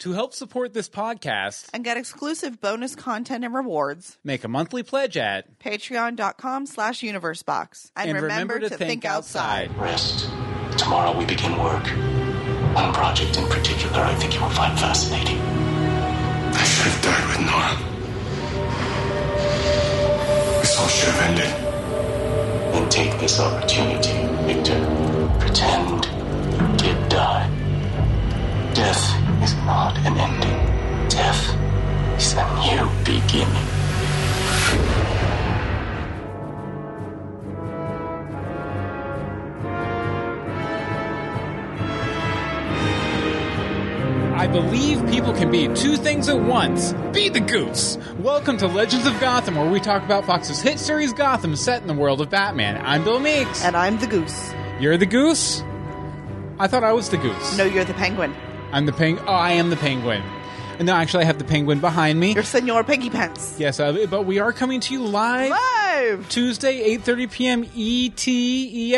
To help support this podcast, and get exclusive bonus content and rewards. make a monthly pledge at Patreon.com slash universebox. And, remember, to, think, outside. Rest. Tomorrow we begin work. One project in particular I think you will find fascinating. I should have died with Nora. This all should have ended. And take this opportunity, Victor. Pretend you did die. Death is not an ending. Death is a new beginning. I believe people can be two things at once. Be the goose. Welcome to Legends of Gotham, where we talk about Fox's hit series Gotham set in the world of Batman. I'm Bill Meeks. And I'm the goose. You're the goose? I thought I was the goose. No, you're the penguin. I'm the penguin. Oh, I am the penguin. No, actually, I have the penguin behind me. You're Senor Peggy Pence. Yes, uh, but we are coming to you live. Live! Tuesday, 8.30 p.m. ET,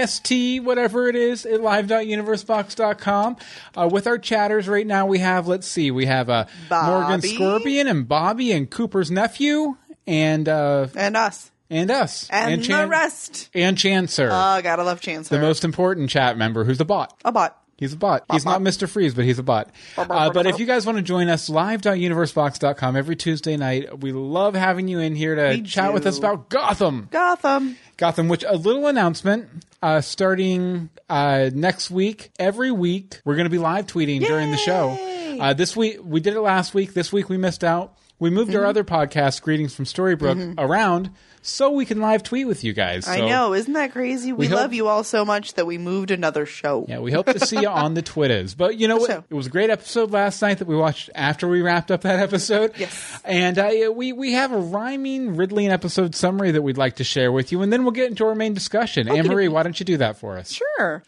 EST, whatever it is, at live.universebox.com. Uh, with our chatters right now, we have, let's see, we have uh, Morgan Scorpion and Bobby and Cooper's nephew and uh, And us. and us. And, Chan- the rest. And Chancer, Oh, gotta love Chancellor. the most important chat member who's a bot. A bot. He's a bot. He's not. Mr. Freeze, but he's a bot. Uh, but if you guys want to join us, live.universebox.com every Tuesday night. We love having you in here to We chat with us about Gotham. Gotham. Gotham, which a little announcement uh, starting uh, next week. Every week, we're going to be live tweeting during the show. Uh, this week, we did it last week. This week, we missed out. We moved Mm-hmm. our other podcast, Greetings from Storybrooke, around so we can live tweet with you guys. I know. Isn't that crazy? We, hope- love you all so much that we moved another show. Yeah, we hope to see you on the Twitters. But you know what? So- It was a great episode last night that we watched after we wrapped up that episode. Yes. And uh, we, we have a rhyming riddling episode summary that we'd like to share with you, and then we'll get into our main discussion. Anne Marie, why don't you do that for us? Sure.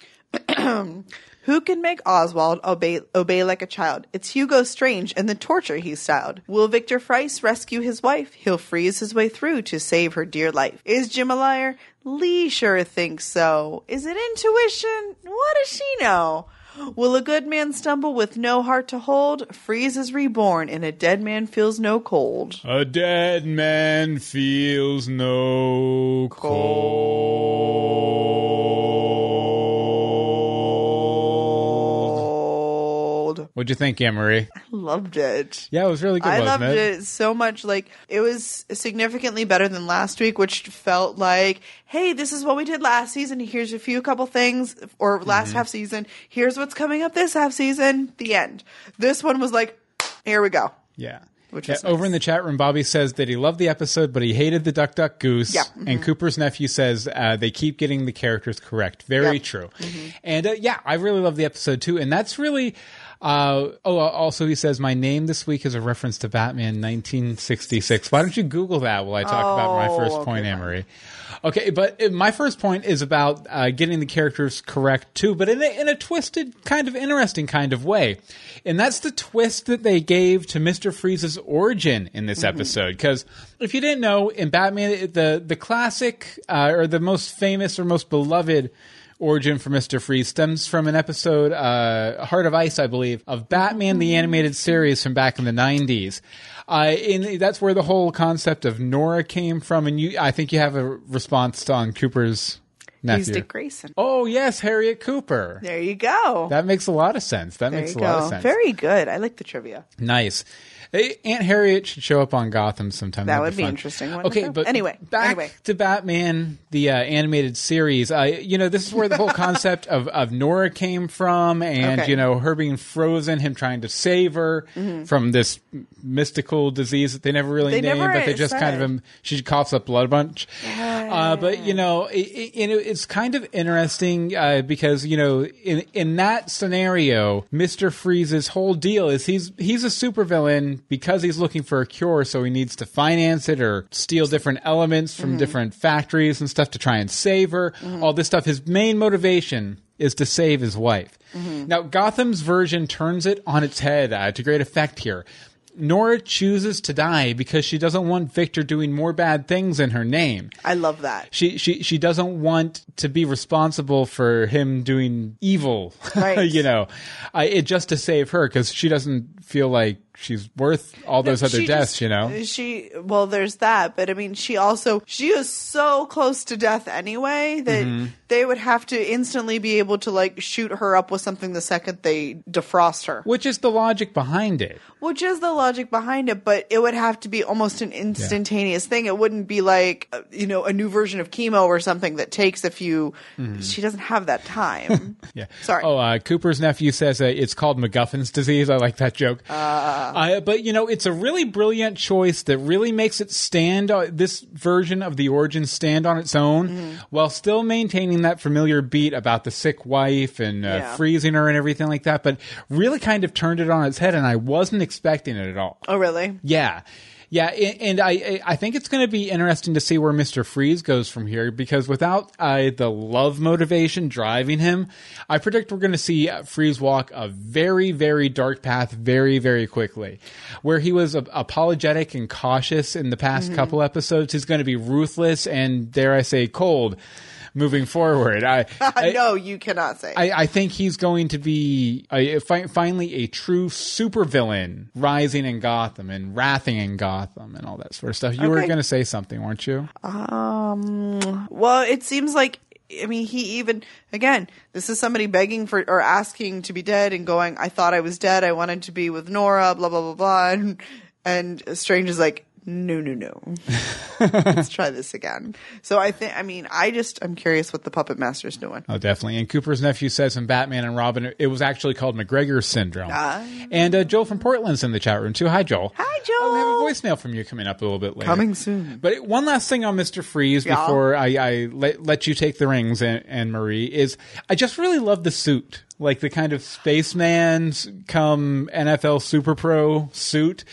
Who can make Oswald obey obey like a child? It's Hugo Strange and the torture he styled. Will Victor Fries rescue his wife? He'll freeze his way through to save her dear life. Is Jim a liar? Lee sure thinks so. Is it intuition? What does she know? Will a good man stumble with no heart to hold? Freeze is reborn and a dead man feels no cold. A dead man feels no cold. What'd you think, Anne Marie? I loved it. Yeah, it was really good, I loved it? it so much. Like it was significantly better than last week, which felt like, hey, this is what we did last season. Here's a few couple things, or last Mm-hmm. half season. Here's what's coming up this half season. The end. This one was like, here we go. Yeah. Which Yeah, was over in the chat room, Bobby says that he loved the episode, but he hated the Duck Duck Goose. Yeah. And Cooper's nephew says uh, they keep getting the characters correct. Very Yep. true. And uh, yeah, I really love the episode too. And that's really. Uh, oh, uh, also he says my name this week is a reference to Batman 1966. Why don't you Google that while I talk about my Oh, first okay, point. Amory? Okay, but uh, my first point is about uh, getting the characters correct too, but in a, in a twisted, kind of interesting kind of way. And that's the twist that they gave to Mister Freeze's origin in this episode. Because if you didn't know, in Batman, the the classic uh, or the most famous or most beloved origin for Mr. Freeze stems from an episode, uh, Heart of Ice, I believe, of Batman the Animated Series from back in the 90s. Uh, in, that's where the whole concept of Nora came from, and you, I think you have a response on Cooper's nephew. He's Dick Grayson. Oh yes, Harriet Cooper. There you go. That makes a lot of sense. That there makes a lot of sense. Very good. I like the trivia. Nice. Hey, Aunt Harriet should show up on Gotham sometime. That That'd would be fun. interesting, Okay, but Anyway, back anyway. to Batman, the uh, animated series. Uh, you know, this is where the whole concept of, of Nora came from, and Okay. Mm-hmm. you know, her being frozen, him trying to save her from this mystical disease that they never really They named, never but they just kind of she coughs up blood a bunch. Uh, but you know, it, it, it's kind of interesting uh, because you know, in in that scenario, Mister Freeze's whole deal is he's he's a supervillain because he's looking for a cure, so he needs to finance it or steal different elements from mm-hmm. different factories and stuff to try and save her. Mm-hmm. All this stuff. His main motivation is to save his wife. Mm-hmm. Now, Gotham's version turns it on its head uh, to great effect here Nora chooses to die because she doesn't want Victor doing more bad things in her name. I love that. She she she doesn't want to be responsible for him doing evil, Right. you know, I, it just to save her because she doesn't feel like she's worth all those other deaths, just- you know. She well, there's that, but I mean, she also she is so close to death anyway that Mm-hmm. they would have to instantly be able to like shoot her up with something the second they defrost her. Which is the logic behind it? Which is the logic behind it, but it would have to be almost an instantaneous thing. It wouldn't be like uh, you know a new version of chemo or something that takes a few. She doesn't have that time. Mm-hmm. Yeah. Sorry. Oh, uh, Cooper's nephew says uh, it's called MacGuffin's disease. I like that joke. Uh, but you know, it's a really brilliant choice that really makes it stand. Uh, this version of the origin stand on its own, Mm-hmm. while still maintaining that familiar beat about the sick wife and uh, Yeah. freezing her and everything like that. But really, kind of turned it on its head, and I wasn't expecting it at all. oh, really? Yeah. Yeah, and I I think it's going to be interesting to see where Mister Freeze goes from here because without uh, the love motivation driving him, I predict we're going to see uh, Freeze walk a very very dark path very very quickly. Where he was uh, apologetic and cautious in the past couple episodes, he's going to be ruthless and dare I say cold moving forward. I, I no, you cannot say. I, I think he's going to be uh, fi- finally a true supervillain rising in Gotham and wrathing in Gotham and all that sort of stuff. You were going to say something, weren't you? Um. Well, it seems like. I mean, he even again. This is somebody begging for or asking to be dead and going. I thought I was dead. I wanted to be with Nora. Blah blah blah blah. And, and Strange is like, no, no, no. Let's try this again. So I think. I mean, I just. I'm curious what the puppet master's doing. Oh, definitely. And Cooper's nephew says in Batman and Robin, it was actually called McGregor syndrome. And uh, Joel from Portland's in the chat room too. Hi, Joel. Hi, Oh, we have a voicemail from you coming up a little bit later. Coming soon. But one last thing on Mr. Freeze Yeah. before I, I let, let you take the rings, and, Anne Marie, is I just really love the suit. Like the kind of spaceman's come NFL Super Pro suit.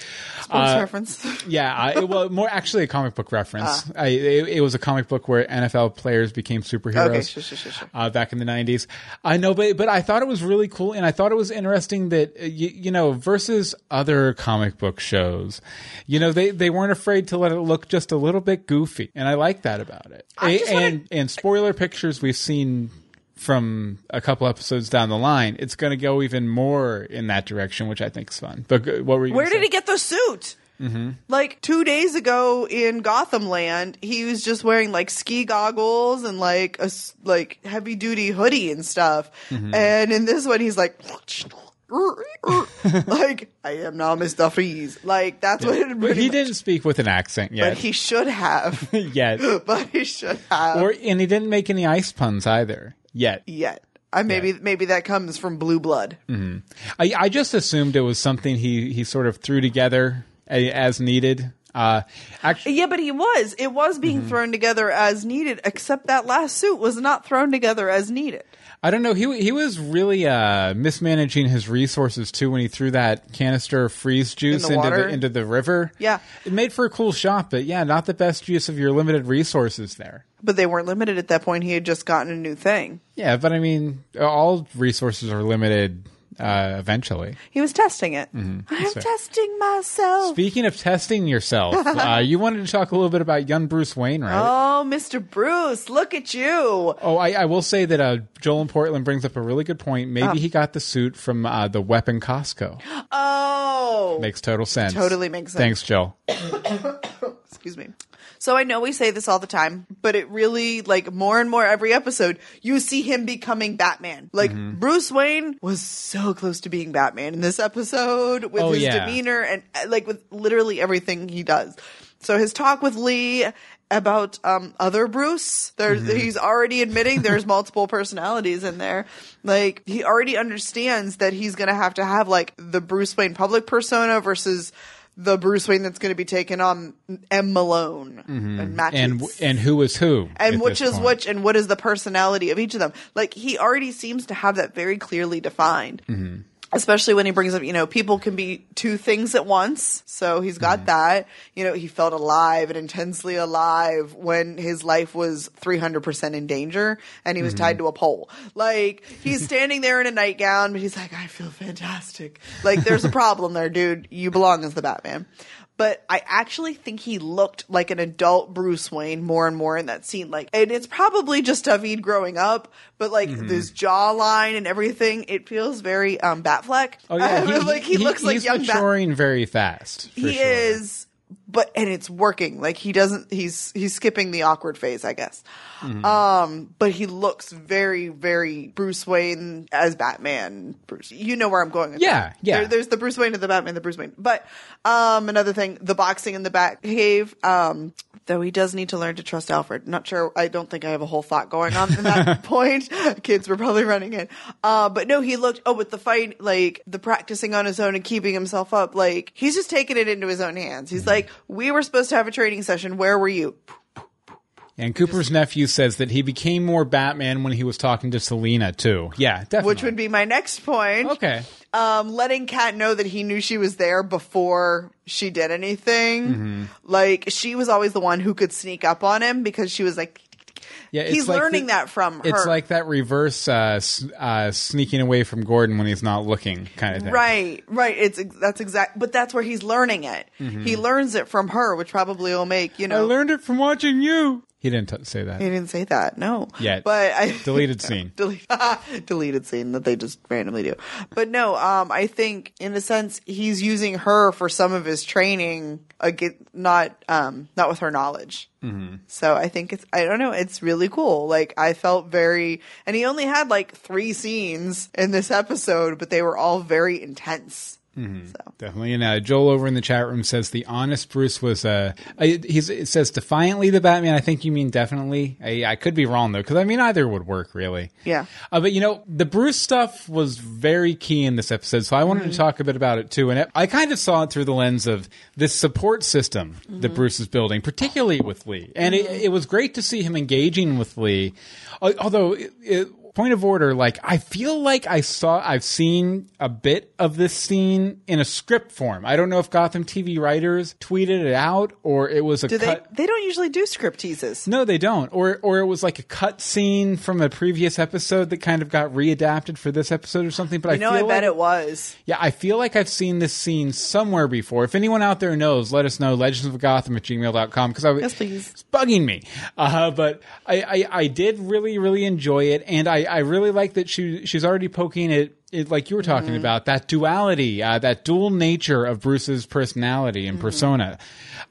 Sports Uh, reference. yeah, I, well, more actually a comic book reference. I, it, it was a comic book where NFL players became superheroes Okay, sure, sure, sure. Uh, back in the '90s. I know, but but I thought it was really cool, and I thought it was interesting that uh, you, you know versus other comic book shows, you know they they weren't afraid to let it look just a little bit goofy, and I like that about it. I A- just wanna- and and spoiler pictures we've seen. From a couple episodes down the line, it's going to go even more in that direction, which I think is fun. But what were you? Where did say? he get the suit? Mm-hmm. Like two days ago in Gotham Land, he was just wearing like ski goggles and like a like heavy duty hoodie and stuff. Mm-hmm. And in this one, he's like, like I am now Mister Freeze. Like that's what it But he much- didn't speak with an accent yet. But he should have. yet. but he should have. or and he didn't make any ice puns either yet. yet. I maybe maybe that comes from blue blood. I, I just assumed it was something he he sort of threw together as needed. Uh, actually, Yeah, but he was. It was being Mm-hmm. thrown together as needed, except that last suit was not thrown together as needed. I don't know. He he was really uh, mismanaging his resources too when he threw that canister of freeze juice the into water? the into the river. Yeah. it made for a cool shot, but yeah, not the best use of your limited resources there. But they weren't limited at that point. He had just gotten a new thing. Yeah, but I mean, all resources are limited uh, eventually. He was testing it. I'm fair. testing myself. Speaking of testing yourself, uh, you wanted to talk a little bit about young Bruce Wayne, right? Oh, Mr. Bruce, look at you. Oh, I, I will say that uh, Joel in Portland brings up a really good point. Maybe Ah. he got the suit from uh, the Weapon Costco. Oh, Makes total sense. Totally makes sense. Thanks, Joel. excuse me. So I know we say this all the time, but it really, like, more and more every episode, you see him becoming Batman. Like, Mm-hmm. Bruce Wayne was so close to being Batman in this episode with Oh, his yeah. demeanor and, uh, like, with literally everything he does. So his talk with Lee about um, other Bruce, there, Mm-hmm. he's already admitting there's multiple personalities in there. Like, he already understands that he's going to have to have, like, the Bruce Wayne public persona versus the Bruce Wayne that's going to be taken on M. Malone and Matthews. Mm-hmm. And and who is who? and which is point. which and what is the personality of each of them like he already seems to have that very clearly defined Mm-hmm. Especially when he brings up, you know, people can be two things at once. So he's got mm-hmm. that. You know, he felt alive and intensely alive when his life was 300% in danger and he was tied mm-hmm. to a pole. Like, he's standing there in a nightgown, but he's like, I feel fantastic. Like, there's a problem there, dude. You belong as the Batman. But I actually think he looked like an adult Bruce Wayne more and more in that scene. Like, and it's probably just David growing up, but like this jawline and everything, it feels very um Batfleck. Oh yeah, he, like he, looks like he's young Bat. maturing very fast. for He sure. is, but and it's working. Like he doesn't. He's he's skipping the awkward phase, I guess. Mm-hmm. Um, but he looks very, very Bruce Wayne as Batman. Bruce, you know where I'm going. With Yeah, that. yeah. There- there's the Bruce Wayne of the Batman, the Bruce Wayne. But um, another thing, the boxing in the Batcave. Um, though he does need to learn to trust Alfred. Not sure. I don't think I have a whole thought going on in that point. Kids were probably running in. Uh, but no, he looked. Oh, with the fight, like the practicing on his own and keeping himself up, like he's just taking it into his own hands. He's like, we were supposed to have a training session. Where were you? And Cooper's nephew says that he became more Batman when he was talking to Selina too. Yeah, definitely. Which would be my next point. okay. um, letting Kat know that he knew she was there before she did anything. Mm-hmm. Like she was always the one who could sneak up on him because she was like, Yeah, it's he's like learning the- that from her. It's like that reverse uh, s- uh, sneaking away from Gordon when he's not looking kind of thing. Right, right. It's that's exact, but that's where he's learning it. He learns it from her, which probably will make you Mm-hmm. I learned it from watching you. He didn't t- say that. he didn't say that, no. Yet. but I Deleted scene. delete, deleted scene that they just randomly do. But no, um, I think in a sense he's using her for some of his training, again, not um, not with her knowledge. Mm-hmm. So I think it's I don't know, it's really cool. Like I felt very, and he only had like three scenes in this episode, but they were all very intense. So Definitely. And uh, Joel over in the chat room says the honest Bruce was, uh, he's, it says defiantly the Batman. I think you mean definitely. I, I could be wrong though, because I mean either would work really. Yeah. Uh, but you know, the Bruce stuff was very key in this episode, so I wanted to talk a bit about it too. And it, I kind of saw it through the lens of this support system that Bruce is building, particularly with Lee. And it, it was great to see him engaging with Lee. Although, it, it, point of order, like I feel like I saw, I've seen a bit of this scene in a script form. I don't know if Gotham TV writers tweeted it out or it was a do they? cut. They don't usually do script teases. No, they don't. Or or it was like a cut scene from a previous episode that kind of got readapted for this episode or something. But I know, I bet like, it was. Yeah, I feel like I've seen this scene somewhere before. If anyone out there knows, let us know. Legends of Gotham at gmail.com because I was Yes, please. it's bugging me. Uh, but I, I I did really really enjoy it, and I I really like that she she's already poking it. It, like you were talking Mm-hmm. about that duality, uh, that dual nature of Bruce's personality and Mm-hmm. persona.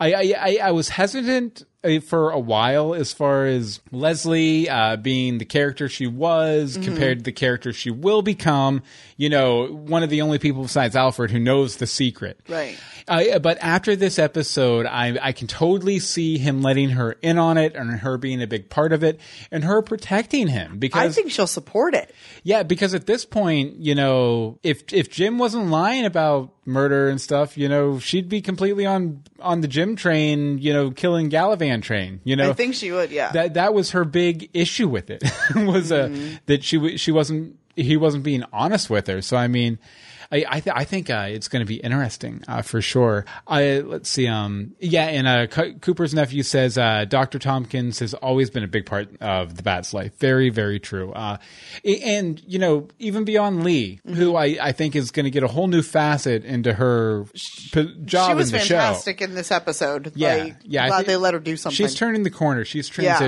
I, I, I, I was hesitant for a while as far as Leslie uh, being the character she was Mm-hmm. compared to the character she will become. You know, one of the only people besides Alfred who knows the secret. Right. Uh, but after this episode, I, I can totally see him letting her in on it and her being a big part of it and her protecting him because I think she'll support it. yeah, because at this point, you know, if if Jim wasn't lying about murder and stuff, you know, she'd be completely on on the Jim train, you know, killing Galavan train. You know, I think she would. Yeah. that that was her big issue with it was uh, Mm-hmm. that she w- she wasn't he wasn't being honest with her. So I mean. I I, th- I think uh, it's going to be interesting uh, for sure. I let's see. Um, yeah, and uh, Co- Cooper's nephew says uh, Doctor Tompkins has always been a big part of the Bat's life. Very very true. Uh, and you know even beyond Lee, Mm-hmm. who I, I think is going to get a whole new facet into her p- job she was in the show. fantastic in this episode. Yeah, like, yeah. Glad they let her do something. She's turning the corner. She's Yeah.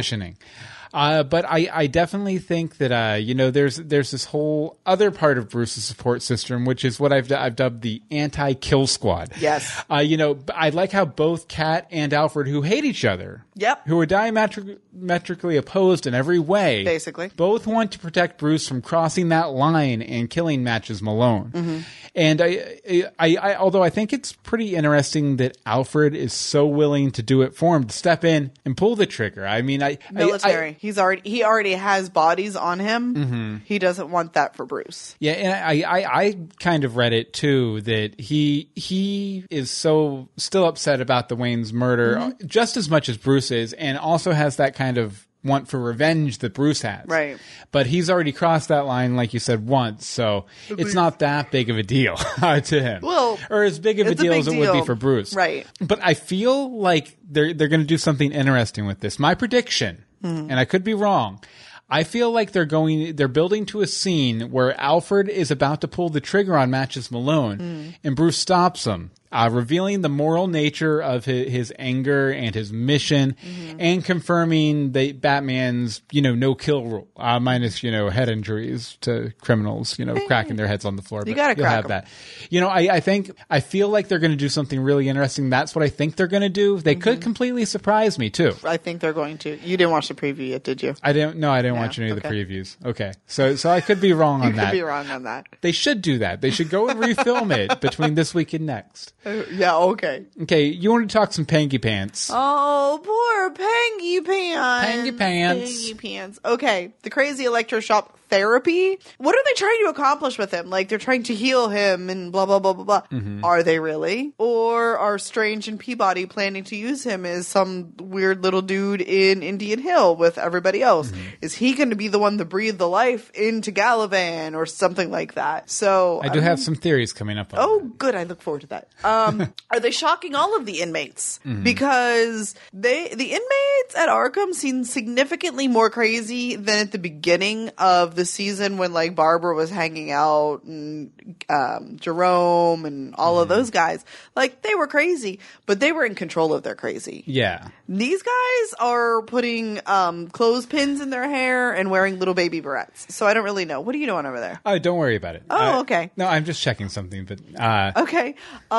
Uh, but I, I definitely think that uh, you know there's there's this whole other part of Bruce's support system, which is what I've I've dubbed the anti-kill squad. Yes. Uh, you know, I like how both Kat and Alfred, who hate each other, Yep. who are diametrically opposed in every way, Basically. both want to protect Bruce from crossing that line and killing Matches Malone. Mm-hmm. And I, I, I, although I think it's pretty interesting that Alfred is so willing to do it for him, to step in and pull the trigger. I mean, I, I- military. I, He's already he already has bodies on him. Mm-hmm. He doesn't want that for Bruce. Yeah, and I, I, I kind of read it too that he he is so still upset about the Wayne's murder Mm-hmm. just as much as Bruce is, and also has that kind of want for revenge that Bruce has. Right. But he's already crossed that line, like you said, once, so it's not that big of a deal to him. Well, or as big of a it's a deal as it would be for Bruce. Right. But I feel like they're they're going to do something interesting with this. My prediction, Mm-hmm. and I could be wrong. I feel like they're going they're building to a scene where Alfred is about to pull the trigger on Matches Malone mm. and Bruce stops him. Uh, revealing the moral nature of his, his anger and his mission, and confirming the Batman's you know no kill rule, uh, minus you know head injuries to criminals, you know cracking their heads on the floor. You gotta you'll have 'em. that. You know, I, I think I feel like they're going to do something really interesting. That's what I think they're going to do. They could Mm-hmm. completely surprise me too. I think they're going to. You didn't watch the preview yet, did you? I didn't. No, I didn't watch any of the previews. Okay, so so I could be wrong on Could that. be wrong on that. They should do that. They should go and refilm it between this week and next. Uh, Yeah, okay. Okay, you want to talk some pangy pants? Oh, poor Pangy Pants. Pangy Pants. Pangy Pants. Okay, the crazy electroshock therapy. What are they trying to accomplish with him? Like they're trying to heal him and blah blah blah blah blah. Mm-hmm. Are they really? Or are Strange and Peabody planning to use him as some weird little dude in Indian Hill with everybody else? Mm-hmm. Is he going to be the one to breathe the life into Galavan or something like that? So I do have some theories coming up. On Oh, that. good. I look forward to that. Um, are they shocking all of the inmates? Mm-hmm. Because they, the inmates at Arkham seem significantly more crazy than at the beginning of the season when like Barbara was hanging out and um, Jerome and all Mm-hmm. of those guys. Like they were crazy, but they were in control of their crazy. yeah. These guys are putting um, clothespins in their hair and wearing little baby barrettes. So I don't really know. What are you doing over there? Oh, don't worry about it. Oh, okay. No, I'm just checking something, but uh, Okay. Um,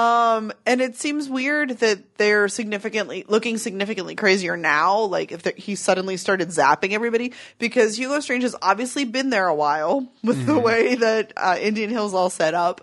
and it seems weird that they're significantly looking significantly crazier now. Like if he suddenly started zapping everybody because Hugo Strange has obviously been there a while with the way that uh, Indian Hill's all set up.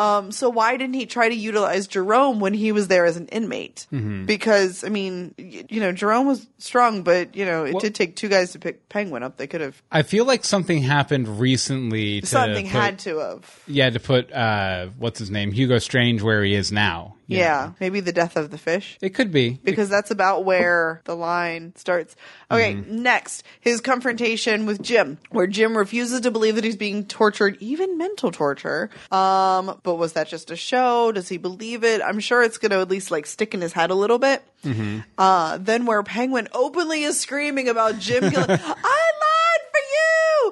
Um, so why didn't he try to utilize Jerome when he was there as an inmate? Because I mean, y- you know, Jerome was strong, but you know, it Well- did take two guys to pick Penguin up. They could have I feel like something happened recently. To something put- had to have. Yeah, to put uh, what's his name, Hugo Strange, where he is now. You Yeah, maybe the death of the fish. it could be. because that's about where the line starts. Okay, Mm-hmm. next, his confrontation with Jim, where Jim refuses to believe that he's being tortured, even mental torture. Um, but was that just a show? Does he believe it? I'm sure it's going to at least like stick in his head a little bit. Mm-hmm. Uh, then where Penguin openly is screaming about Jim killing, I for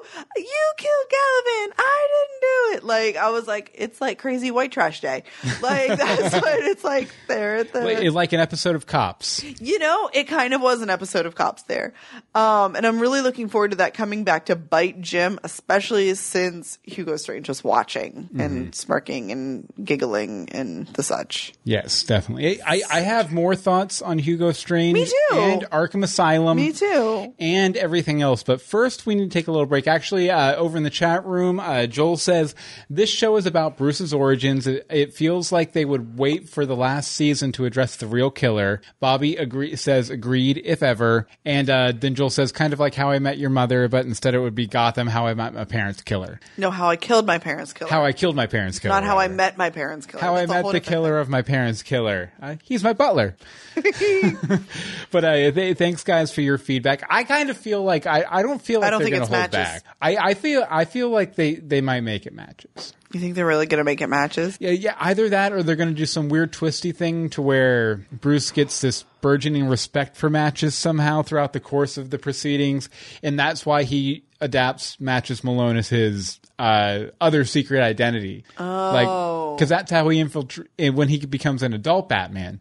you! You killed Galavan! I didn't do it! Like, I was like, it's like crazy white trash day. Like, that's what it's like there at the Like- like an episode of Cops. you know, it kind of was an episode of Cops there. Um, and I'm really looking forward to that coming back to bite Jim, especially since Hugo Strange was watching Mm-hmm. and smirking and giggling and the such. Yes, definitely. I, I have more thoughts on Hugo Strange Me too. and Arkham Asylum. Me too. And everything else. But first, we need to take a little break. Actually, uh, over in the chat room, uh, Joel says this show is about Bruce's origins. It, it feels like they would wait for the last season to address the real killer. Bobby agree- says agreed, if ever. And uh, then Joel says kind of like How I Met Your Mother, but instead it would be Gotham, How I Met My Parents Killer. No, how I killed my parents' killer. How I Killed My Parents Killer. Not how I met my parents' killer. How I That's a met the killer of my parents' killer. Uh, he's my butler. but uh, th- thanks, guys, for your feedback. I kind of feel like I, I don't feel like I don't think it's to hold matches. I, I feel I feel like they, they might make it matches. You think they're really going to make it matches? Yeah, yeah. Either that, or they're going to do some weird twisty thing to where Bruce gets this burgeoning respect for matches somehow throughout the course of the proceedings, and that's why he adapts Matches Malone as his uh, other secret identity. Oh, like because that's how he infiltrates when he becomes an adult Batman.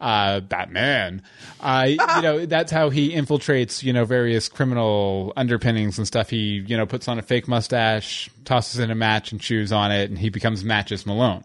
Uh, Batman, uh, you know, that's how he infiltrates, you know, various criminal underpinnings and stuff. He, you know, puts on a fake mustache, tosses in a match and chews on it, and he becomes Matches Malone.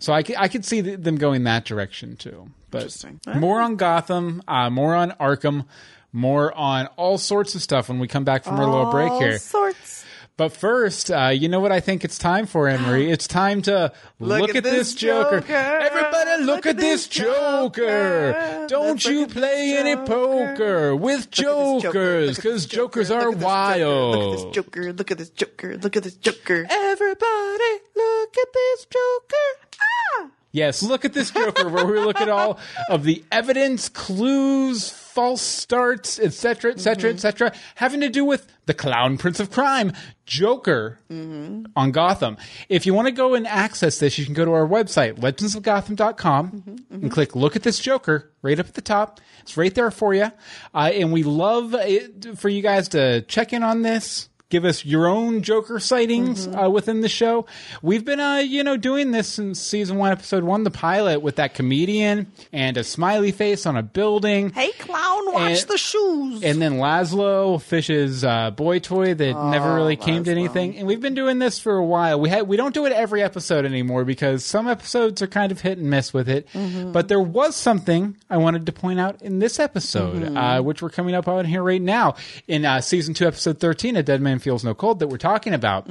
So I, I could see them going that direction too. But Interesting. more on Gotham, uh, more on Arkham, more on all sorts of stuff when we come back from our little break All here. sorts. But first, uh, you know what I think it's time for, Emery? It's time to look, at, this Joker. Joker. Everybody, look, at, this Joker. Don't Let's you play any poker with Look at Joker. jokers, because jokers are Look wild. Joker. Look at this Joker. Look at this Joker. Look at this Joker. Everybody, look at this Joker. Ah! Yes, look at this Joker where we look at all of the evidence, clues, false starts, etc., etc., etc., having to do with the clown prince of crime, Joker, mm-hmm. on Gotham. If you want to go and access this, you can go to our website, legendsofgotham.com, mm-hmm, mm-hmm. and click look at this Joker right up at the top. It's right there for you. Uh, and we love it for you guys to check in on this give us your own Joker sightings uh, within the show. We've been, uh, you know, doing this since season one, episode one, the pilot, with that comedian and a smiley face on a building. Hey, clown, watch And- the shoes. And then Laszlo, Fish's uh, boy toy that never really came to anything. And we've been doing this for a while. We had we don't do it every episode anymore because some episodes are kind of hit and miss with it. But there was something I wanted to point out in this episode, uh, which we're coming up on here right now in uh, season two, episode thirteen, "A Dead Man Feels No Cold" that we're talking about.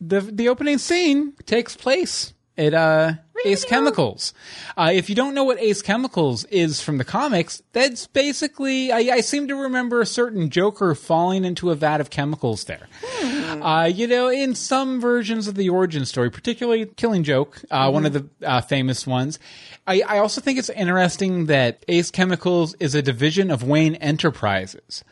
The the opening scene takes place at uh, Ace Chemicals. Uh, if you don't know what Ace Chemicals is from the comics, that's basically I, I seem to remember a certain Joker falling into a vat of chemicals there. Uh, you know, in some versions of the origin story, particularly Killing Joke, uh, one of the uh, famous ones. I, I also think it's interesting that Ace Chemicals is a division of Wayne Enterprises.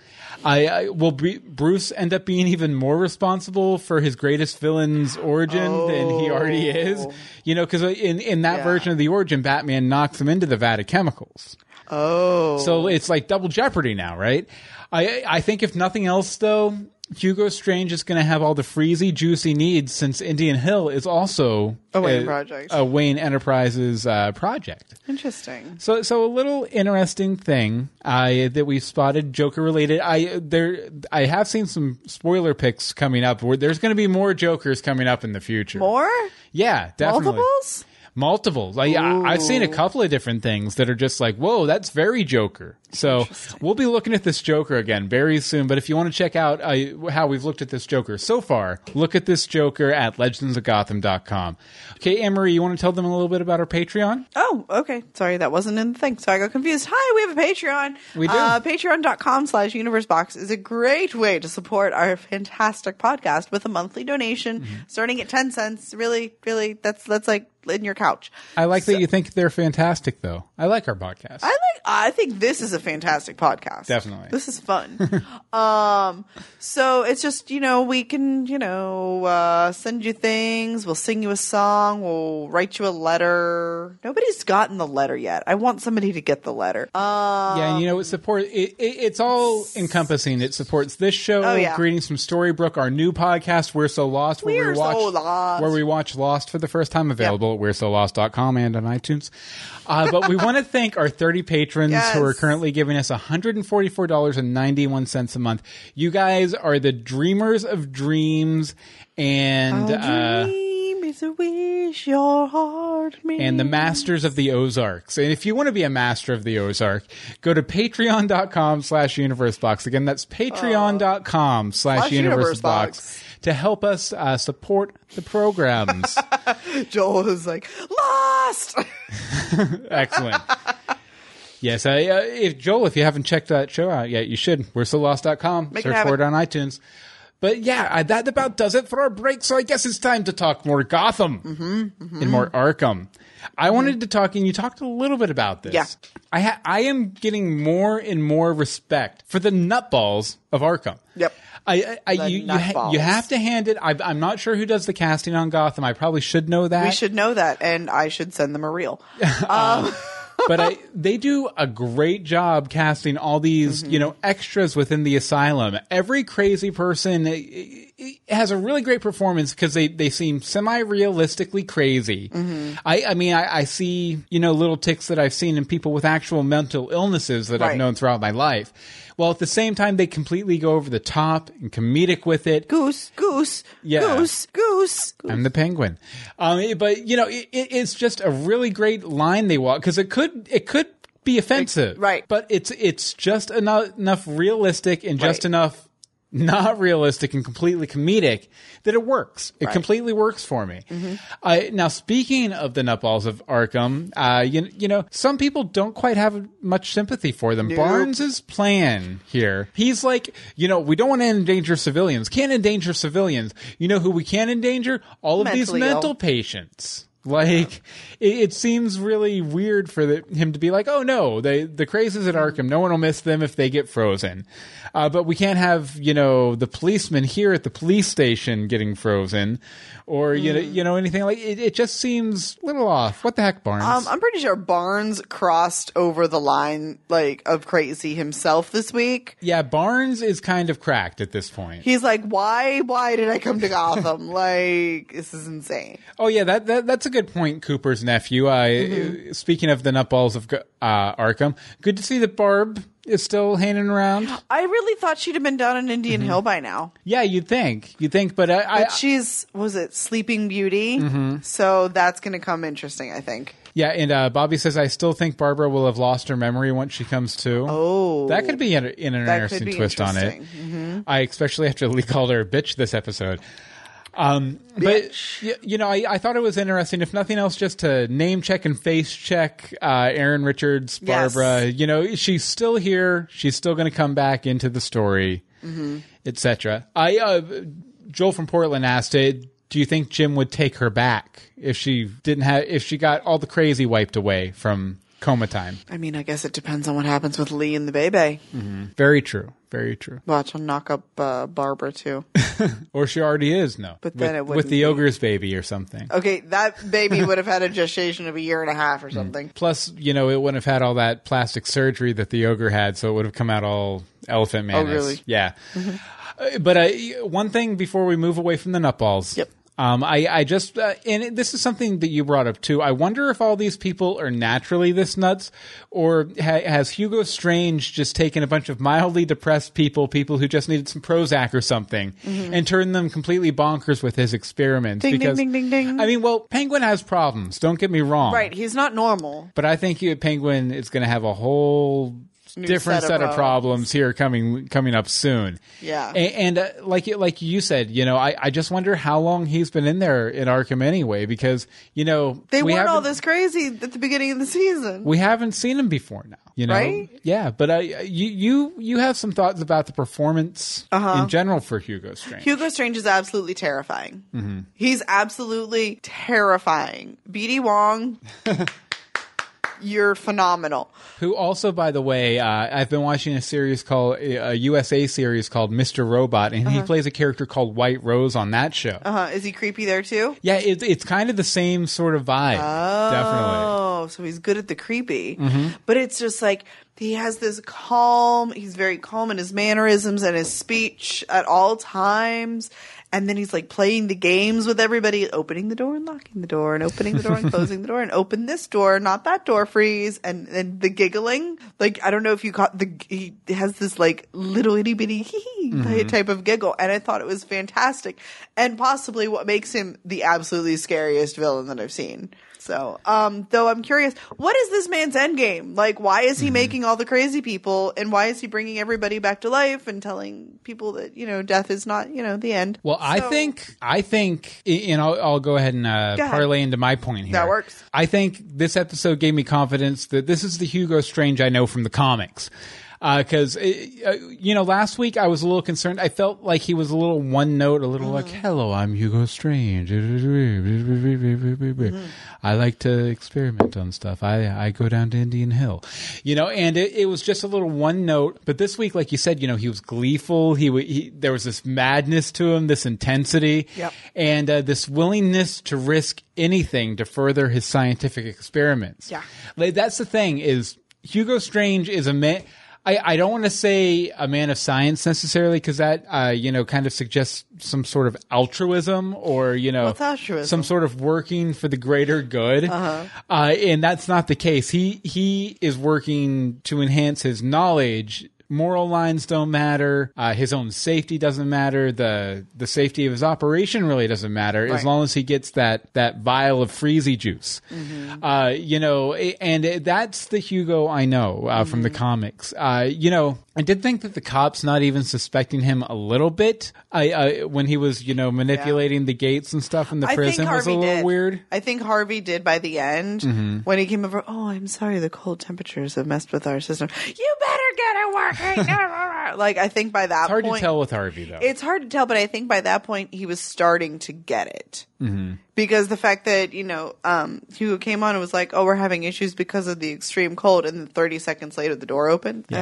I, I will Bru- Bruce end up being even more responsible for his greatest villain's origin than he already oh. is. You know, because in in that Yeah. version of the origin, Batman knocks him into the vat of chemicals. oh. So it's like double jeopardy now, right? I I think if nothing else though, Hugo Strange is going to have all the freezy juicy needs since Indian Hill is also A Wayne project. a Wayne Enterprises uh, project. Interesting. So, so a little interesting thing uh, that we spotted Joker related. I there I have seen some spoiler picks coming up. Where there's going to be more Jokers coming up in the future. More? yeah, definitely Multiples? Multiples. Like I, I've seen a couple of different things that are just like, whoa, that's very Joker. So we'll be looking at this Joker again very soon. But if you want to check out uh, how we've looked at this Joker so far, look at this Joker at legendsofgotham.com. Okay, Marie, you want to tell them a little bit about our Patreon? Oh, okay. Sorry, that wasn't in the thing. So I got confused. Hi, we have a Patreon. We do. Uh, Patreon.com slash universebox is a great way to support our fantastic podcast with a monthly donation Mm-hmm. starting at 10 cents. Really, really, that's, that's like in your couch. I like that you think they're fantastic, though. I like our podcast. I like. I think this is a fantastic podcast. Definitely. this is fun. um, so it's just you know we can you know uh, send you things. We'll sing you a song. We'll write you a letter. Nobody's gotten the letter yet. I want somebody to get the letter. Um, yeah, and you know, it supports. It, it, it's all encompassing. It supports this show, Oh, yeah. Greetings from Storybrooke, our new podcast, We're So Lost, where We're we So watch Lost. where we watch Lost for the first time, available at we'resolost.com and on iTunes. Uh, but we want to thank our 30 patrons Yes. who are currently giving us $144.91 a month. You guys are the dreamers of dreams and uh, dream is a wish your heart made. and the masters of the Ozarks. And if you want to be a master of the Ozark, go to patreon.com slash universebox. Again, that's patreon.com slash universebox. To help us uh, support the programs. Joel is like lost. Excellent. Yes, I, uh, if Joel, if you haven't checked that show out yet, you should. We're so lost.com. Make it Search happen. for it on iTunes. But yeah, uh, that about does it for our break. So I guess it's time to talk more Gotham Mm-hmm, and more Arkham. I wanted to talk, and you talked a little bit about this. Yeah. I ha- I am getting more and more respect for the nutballs of Arkham. Yep. I, I, you, you, ha- you have to hand it. I, I'm not sure who does the casting on Gotham. I probably should know that. we should know that, and I should send them a reel. but I, they do a great job casting all these, Mm-hmm. you know, extras within the asylum. Every crazy person has a really great performance because they, they seem semi-realistically crazy. Mm-hmm. I, I mean, I, I see, you know, little ticks that I've seen in people with actual mental illnesses that I've known throughout my life. While at the same time, they completely go over the top and comedic with it. Goose, goose, Yeah. goose, goose. I'm the penguin. Um, but you know, it, it, it's just a really great line they walk because it could it could be offensive, right. But it's it's just enough enough realistic and just Right. enough not realistic and completely comedic that it works. It Right. Mm-hmm. completely works for me. Uh, now, speaking of the nutballs of Arkham, uh, you, you know, some people don't quite have much sympathy for them. Barnes's plan here, he's like, you know, we don't want to endanger civilians. Can't endanger civilians. You know who we can endanger? All of these Mentally ill. mental patients. Like it, it seems really weird for the, him to be like, "Oh no, they the crazes at Arkham. No one will miss them if they get frozen." Uh, but we can't have you know the policeman here at the police station getting frozen, or you know you know anything like it. It just seems a little off. What the heck, Barnes? Um, I'm pretty sure Barnes crossed over the line like of crazy himself this week. yeah, Barnes is kind of cracked at this point. He's like, why? Why did I come to Gotham? like, this is insane. Oh yeah, that, that that's a good point. Cooper's nephew. Uh, Mm-hmm. Speaking of the nutballs of uh, Arkham, good to see that Barb is still hanging around. I really thought she'd have been down in Indian Hill by now. Yeah, you'd think, you'd think, but I, I she's was it Sleeping Beauty? So that's going to come interesting, I think. yeah, and uh, Bobby says I still think Barbara will have lost her memory once she comes to. Oh, that could be an, in an interesting twist on it. Mm-hmm. I especially after Lee called her a bitch this episode. Um, but y- you know, I, I thought it was interesting. If nothing else, just to name check and face check uh, Erin Richards, Yes. Barbara. You know, she's still here. She's still going to come back into the story, Mm-hmm. etc. I uh, Joel from Portland asked it. Do you think Jim would take her back if she didn't have if she got all the crazy wiped away from coma time? I mean, I guess it depends on what happens with Lee and the baby. Very true. Very true. Watch, I'll knock up uh, Barbara too. Or she already is, no. But then with, it with wouldn't the be. ogre's baby or something. Okay, that baby would have had a gestation of a year and a half or something. Plus, you know, it wouldn't have had all that plastic surgery that the ogre had, so it would have come out all elephant man. Oh, really? Yeah. Uh, but uh, one thing before we move away from the nutballs. Yep. Um, I, I just, uh, and this is something that you brought up too. I wonder if all these people are naturally this nuts, or ha- has Hugo Strange just taken a bunch of mildly depressed people, people who just needed some Prozac or something, and turned them completely bonkers with his experiments? Mm-hmm. Ding, ding, because, ding, ding, ding. I mean, well, Penguin has problems. Don't get me wrong. Right, he's not normal. But I think you, Penguin is going to have a whole different set set, of of problems here coming coming up soon. Yeah. A- and, uh, like you- like you said, you know, I, I just wonder how long he's been in there in Arkham anyway, because you know They we weren't all this crazy at the beginning of the season. We haven't seen him before now, you know. Right? Yeah, but I you you you have some thoughts about the performance in general for Hugo Strange. Uh-huh. Hugo Strange is absolutely terrifying. He's absolutely terrifying. BD Wong, you're phenomenal. Who also, by the way, uh, I've been watching a series called a USA series called Mr. Robot, and he plays a character called White Rose on that show. Uh-huh. is he creepy there too? Yeah, it's it's kind of the same sort of vibe. Oh, Definitely. Oh, so he's good at the creepy. Mm-hmm. But it's just like he has this calm, he's very calm in his mannerisms and his speech at all times. And then he's like playing the games with everybody, opening the door and locking the door and opening the door and closing the door and open this door, not that door, freeze. And then the giggling. Like, I don't know if you caught the, he has this like little itty bitty hee hee Mm-hmm. type of giggle. And I thought it was fantastic and possibly what makes him the absolutely scariest villain that I've seen. So, um, though I'm curious, what is this man's end game? Like, why is Mm-hmm. he making all the crazy people, and why is he bringing everybody back to life and telling people that you know death is not you know the end? Well, I think I think, and I'll, I'll go ahead and uh, Go ahead. parlay into my point here. That works. I think this episode gave me confidence that this is the Hugo Strange I know from the comics. Because uh, you know, last week I was a little concerned. I felt like he was a little one note, a little like, Mm-hmm. "Hello, I'm Hugo Strange. Mm-hmm. I like to experiment on stuff. I I go down to Indian Hill, you know." And it, it was just a little one note. But this week, like you said, you know, he was gleeful. He, he there was this madness to him, this intensity, Yep. and uh, this willingness to risk anything to further his scientific experiments. Yeah. Like, that's the thing is Hugo Strange is a man. I, I don't want to say a man of science necessarily because that uh, you know kind of suggests some sort of altruism or you know some sort of working for the greater good. Uh-huh. and that's not the case. He he is working to enhance his knowledge. Moral lines don't matter. Uh, his own safety doesn't matter. The the safety of his operation really doesn't matter as long as he gets that that vial of freezy juice. Uh, you know, and it- that's the Hugo I know uh, from the comics. Uh, you know, I did think that the cops not even suspecting him a little bit. I uh, when he was you know manipulating the gates and stuff in the I prison was a little did. weird. I think Harvey did by the end Mm-hmm. when he came over. Oh, I'm sorry, the cold temperatures have messed with our system. You better get it working. Like I think by that It's hard point, to tell with Harvey though. It's hard to tell, but I think by that point he was starting to get it. Mm-hmm. Because the fact that you know um, Hugo came on and was like, "Oh, we're having issues because of the extreme cold," and then 30 seconds later the door opened. Uh,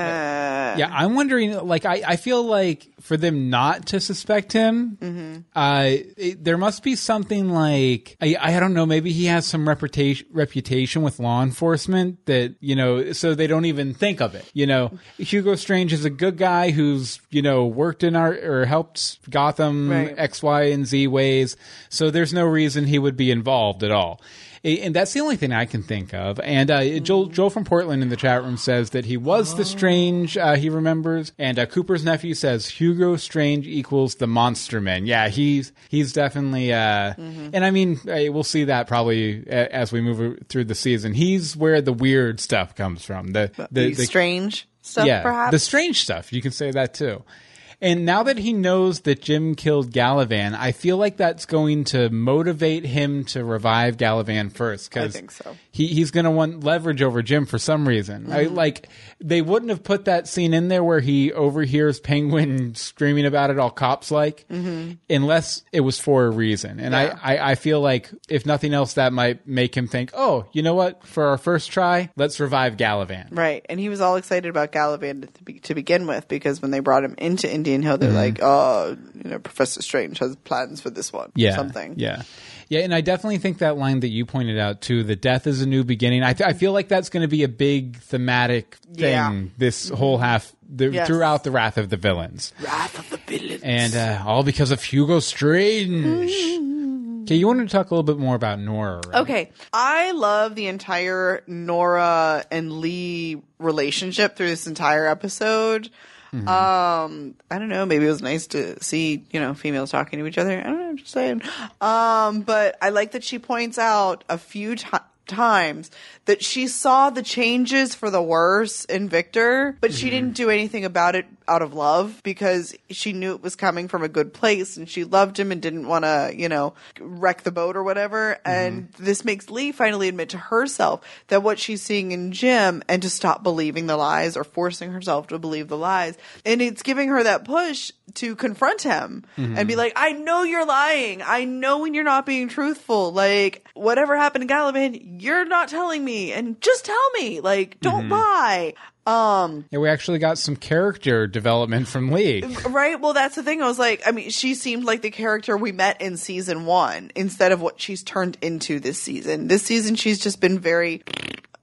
Yeah, I'm wondering. Like, I, I feel like for them not to suspect him, Mm-hmm. uh, it, there must be something like I, I don't know. Maybe he has some reputation reputation with law enforcement that you know, so they don't even think of it. You know, Hugo Strange is a good guy who's you know worked in our or helped Gotham Right. X, Y, and Z ways. So there's no reason he would be involved at all. And that's the only thing I can think of. And uh, Joel, Joel from Portland in the chat room says that he was the Strange uh, he remembers. And uh, Cooper's nephew says Hugo Strange equals the Monster Man. Yeah, he's he's definitely. Uh, And I mean, uh, we'll see that probably as we move through the season. He's where the weird stuff comes from. The the, the the strange stuff, yeah, perhaps. the strange stuff. You can say that too. And now that he knows that Jim killed Galavan, I feel like that's going to motivate him to revive Galavan first. Because I think so. he, he's going to want leverage over Jim for some reason. Mm-hmm. like they wouldn't have put that scene in there where he overhears Penguin screaming about it all cops like, unless it was for a reason. And Mm-hmm. Yeah. I, I, I feel like if nothing else, that might make him think, oh, you know what? For our first try, let's revive Galavan. Right, and he was all excited about Galavan to, be, to begin with because when they brought him into Indian Hill, Mm-hmm. they're like, "Oh, you know, Professor Strange has plans for this one." or yeah, something. Yeah, yeah, and I definitely think that line that you pointed out too, the death is a new beginning. I, th- I feel like that's going to be a big thematic thing Yeah. this whole half the, Yes. throughout the Wrath of the Villains, Wrath of the Villains. and uh, all because of Hugo Strange. okay, you wanted to talk a little bit more about Nora, right? Okay, I love the entire Nora and Lee relationship through this entire episode. Mm-hmm. Um, I don't know. Maybe it was nice to see, you know, females talking to each other. I don't know. I'm just saying. Um, but I like that she points out a few ti times that she saw the changes for the worse in Victor, but Mm-hmm. she didn't do anything about it out of love because she knew it was coming from a good place and she loved him and didn't want to, you know, wreck the boat or whatever. Mm-hmm. And this makes Lee finally admit to herself that what she's seeing in Jim and to stop believing the lies or forcing herself to believe the lies. And it's giving her that push to confront him and mm-hmm. be like, I know you're lying. I know when you're not being truthful. Like, whatever happened to Galavan, you're not telling me. And just tell me. Like, don't mm-hmm. lie. Um, Yeah, we actually got some character development from Lee. Right. Well, that's the thing. I was like, I mean, she seemed like the character we met in season one instead of what she's turned into this season. This season, she's just been very.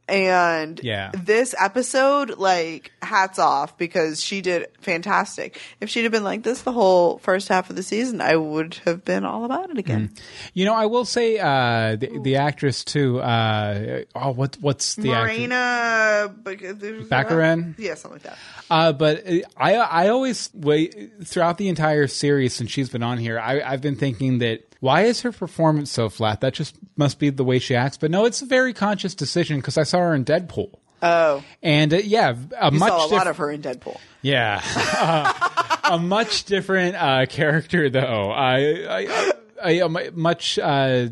And Yeah. this episode, like, hats off because she did fantastic. If she'd have been like this the whole first half of the season, I would have been all about it again. You know, I will say uh, the, the actress too. Uh, oh, what what's the actress? Morena Baccarin? Yeah, something like that. Uh, but uh, I I always wait throughout the entire series since she's been on here. I, I've been thinking that why is her performance so flat? That just must be the way she acts. But no, it's a very conscious decision because I saw her in Deadpool. Oh, And uh, yeah, a you much saw a lot of her in Deadpool. yeah, a much different uh, character though. I, I, I, a mu- much uh,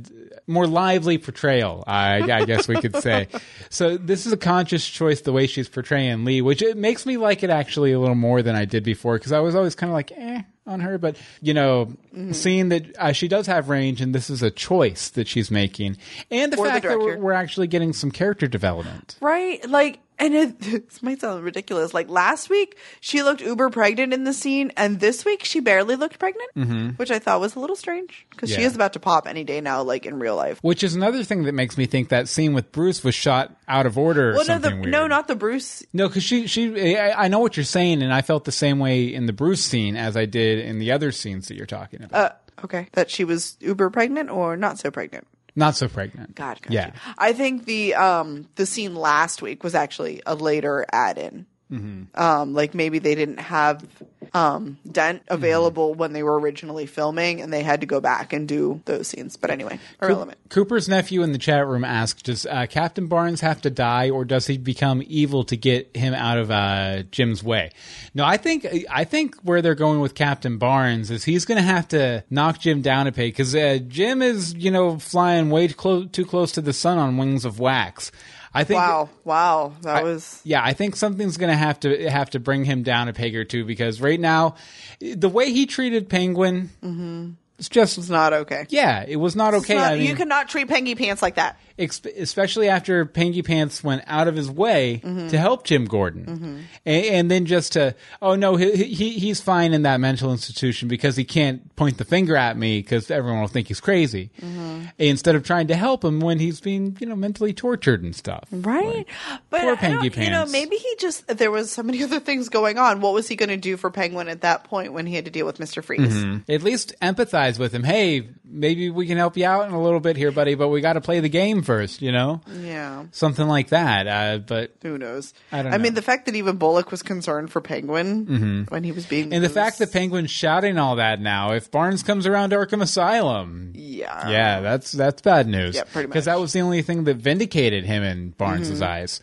more lively portrayal. I, I guess we could say. So this is a conscious choice the way she's portraying Lee, which it makes me like it actually a little more than I did before because I was always kind of like eh on her, but you know, Mm-hmm. seeing that uh, she does have range and this is a choice that she's making, and the Or the fact that we're, we're actually getting some character development. Right? Like, and it, this might sound ridiculous. Like last week, she looked uber pregnant in the scene, and this week she barely looked pregnant, which I thought was a little strange because she Mm-hmm. Is about to pop any day now, like in real life. Which is another thing that makes me think that scene with Bruce was shot out of order or Well, no, the, no, not the Bruce. No, because she, she, I, I know what you're saying, and I felt the same way in the Bruce scene as I did in the other scenes that you're talking about. Uh, okay, that she was uber pregnant or not so pregnant. Not so pregnant. God, got yeah. I think the um the scene last week was actually a later add in. Mm-hmm. Um, like maybe they didn't have um Dent Mm-hmm. available when they were originally filming, and they had to go back and do those scenes. But anyway, irrelevant. Cooper's nephew in the chat room asked, "Does uh, Captain Barnes have to die, or does he become evil to get him out of uh, Jim's way?" No, I think I think where they're going with Captain Barnes is he's going to have to knock Jim down a peg because uh, Jim is, you know, flying way clo- too close to the sun on wings of wax. I think. Wow, wow, that I- was yeah, I think something's going to have to have to bring him down a peg or two because right now, the way he treated Penguin, mm-hmm. It's just It's not okay. yeah, it was not okay. not- I mean, you cannot treat Pengy Pants like that. ex- especially after Pangy Pants went out of his way Mm-hmm. to help Jim Gordon, and, and then just to oh no, he, he he's fine in that mental institution because he can't point the finger at me because everyone will think he's crazy, Mm-hmm. instead of trying to help him when he's being you know mentally tortured and stuff. Right, but poor I don't- You know, maybe he just there was so many other things going on. What was he going to do for Penguin at that point when he had to deal with Mister Freeze? Mm-hmm. At least empathize with him. Hey, maybe we can help you out in a little bit here, buddy, but we got to play the game first, you know, Yeah, something like that. Uh, but who knows? I don't I mean, the fact that even Bullock was concerned for Penguin when he was being and the fact that Penguin's shouting all that now, if Barnes comes around Arkham Asylum, yeah, Yeah, that's that's bad news. Yeah, pretty Because that was the only thing that vindicated him in Barnes's eyes.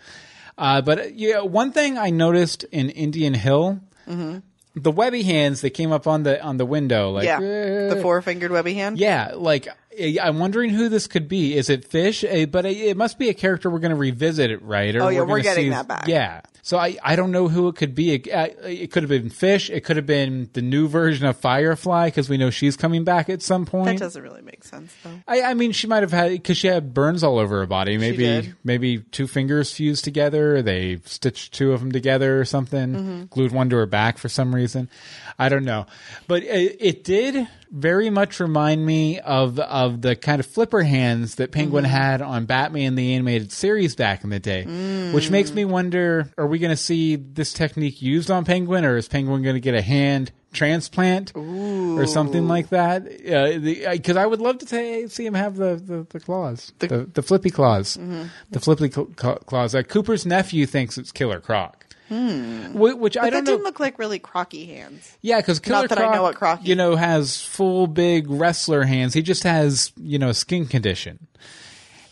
Uh, but yeah, one thing I noticed in Indian Hill, the webby hands that came up on the on the window, like yeah, eh, the four fingered webby hand. yeah, like eh, I'm wondering who this could be. Is it Fish? Eh, But it must be a character we're going to revisit it, right? Or Oh, yeah, we're gonna getting see- that back. Yeah. So I, I don't know who it could be. It, uh, it could have been Fish. It could have been the new version of Firefly because we know she's coming back at some point. That doesn't really make sense though. I, I mean, she might have had because she had burns all over her body. Maybe maybe two fingers fused together. They stitched two of them together or something. Mm-hmm. Glued one to her back for some reason. I don't know, but it, it did very much remind me of of the kind of flipper hands that Penguin Mm-hmm. had on Batman the animated series back in the day, which makes me wonder: Are we going to see this technique used on Penguin, or is Penguin going to get a hand? transplant or something like that? Because I would love to say, see him have the, the, the claws the, the, flippy claws. The flippy cl- claws. Uh, Cooper's nephew thinks it's Killer Croc Wh- which I don't that know didn't look like really crocky hands. yeah, because Killer Not that I Croc, know what Croc you know, has full big wrestler hands. He just has you know a skin condition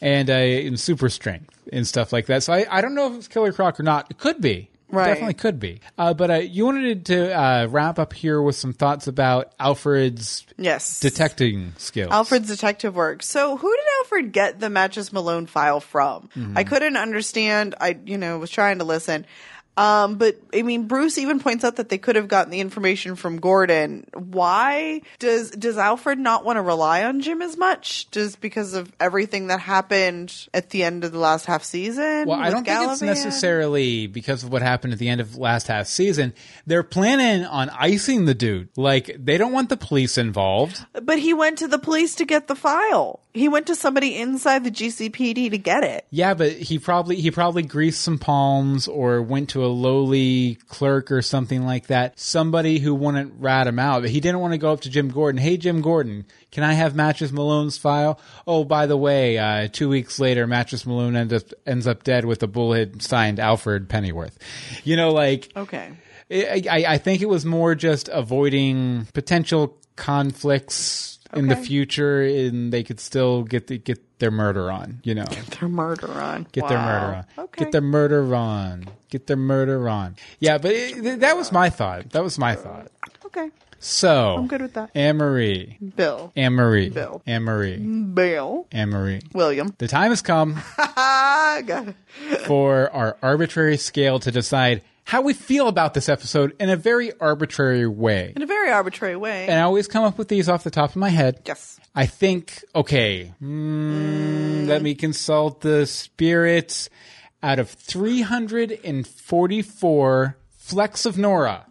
and uh, and super strength and stuff like that. So I, I don't know if it's Killer Croc or not. It could be. Right. definitely could be. Uh, but uh, you wanted to uh, wrap up here with some thoughts about Alfred's Yes, detecting skills. Alfred's detective work. So, who did Alfred get the Matches Malone file from? Mm-hmm. I couldn't understand. I, you know, was trying to listen. Um, but I mean, Bruce even points out that they could have gotten the information from Gordon. Why does does Alfred not want to rely on Jim as much? Just because of everything that happened at the end of the last half season? Well, I don't think it's necessarily because of what happened at the end of last half season. They're planning on icing the dude. Like they don't want the police involved. But he went to the police to get the file. He went to somebody inside the GCPD to get it. Yeah, but he probably he probably greased some palms or went to a lowly clerk or something like that. Somebody who wouldn't rat him out. But He didn't want to go up to Jim Gordon. Hey, Jim Gordon, can I have Mattress Malone's file? Oh, by the way, uh, two weeks later, Mattress Malone ends up ends up dead with a bullet signed Alfred Pennyworth. You know, like Okay. I, I I think it was more just avoiding potential conflicts in the future, and they could still get the, get their murder on. You know. Their murder on. Get their murder on. Okay. Get their murder on. Get their murder on. Yeah, but it, that was my thought. That was my thought. Okay. So I'm good with that. Anne Marie. Bill. Anne Marie. Bill. Anne Marie. Bill. Anne Marie. William. The time has come got it. for our arbitrary scale to decide how we feel about this episode in a very arbitrary way. In a very arbitrary way. And I always come up with these off the top of my head. yes. I think, okay, mm, let me consult the spirits. Out of 344 flecks of Nora,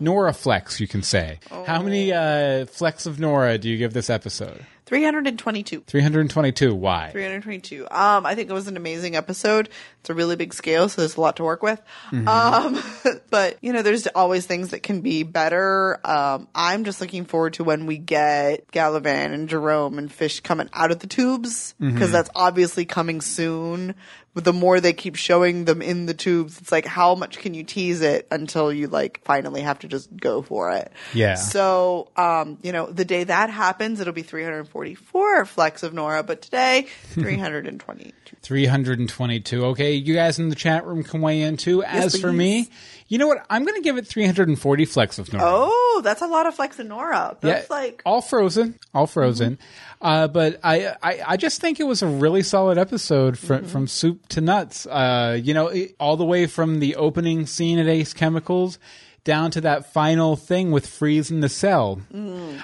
Nora flex, you can say. How many uh, flecks of Nora do you give this episode? 322. 322. Why? 322. Um, I think it was an amazing episode. It's a really big scale, so there's a lot to work with. Mm-hmm. Um, but you know, there's always things that can be better. Um, I'm just looking forward to when we get Galavan and Jerome and Fish coming out of the tubes because Mm-hmm. that's obviously coming soon. The more they keep showing them in the tubes, it's like how much can you tease it until you like finally have to just go for it. Yeah. So, um, you know, the day that happens, it'll be 344 flex of Nora, but today, 322. 322. Okay, you guys in the chat room can weigh in too. As for me. You know what? I'm going to give it 340 flex of Nora. Oh, that's a lot of flex of Nora. That's yeah, like, all frozen, all frozen. Uh, but I, I, I just think it was a really solid episode from from soup to nuts. Uh, you know, it, all the way from the opening scene at Ace Chemicals down to that final thing with Freeze in the cell.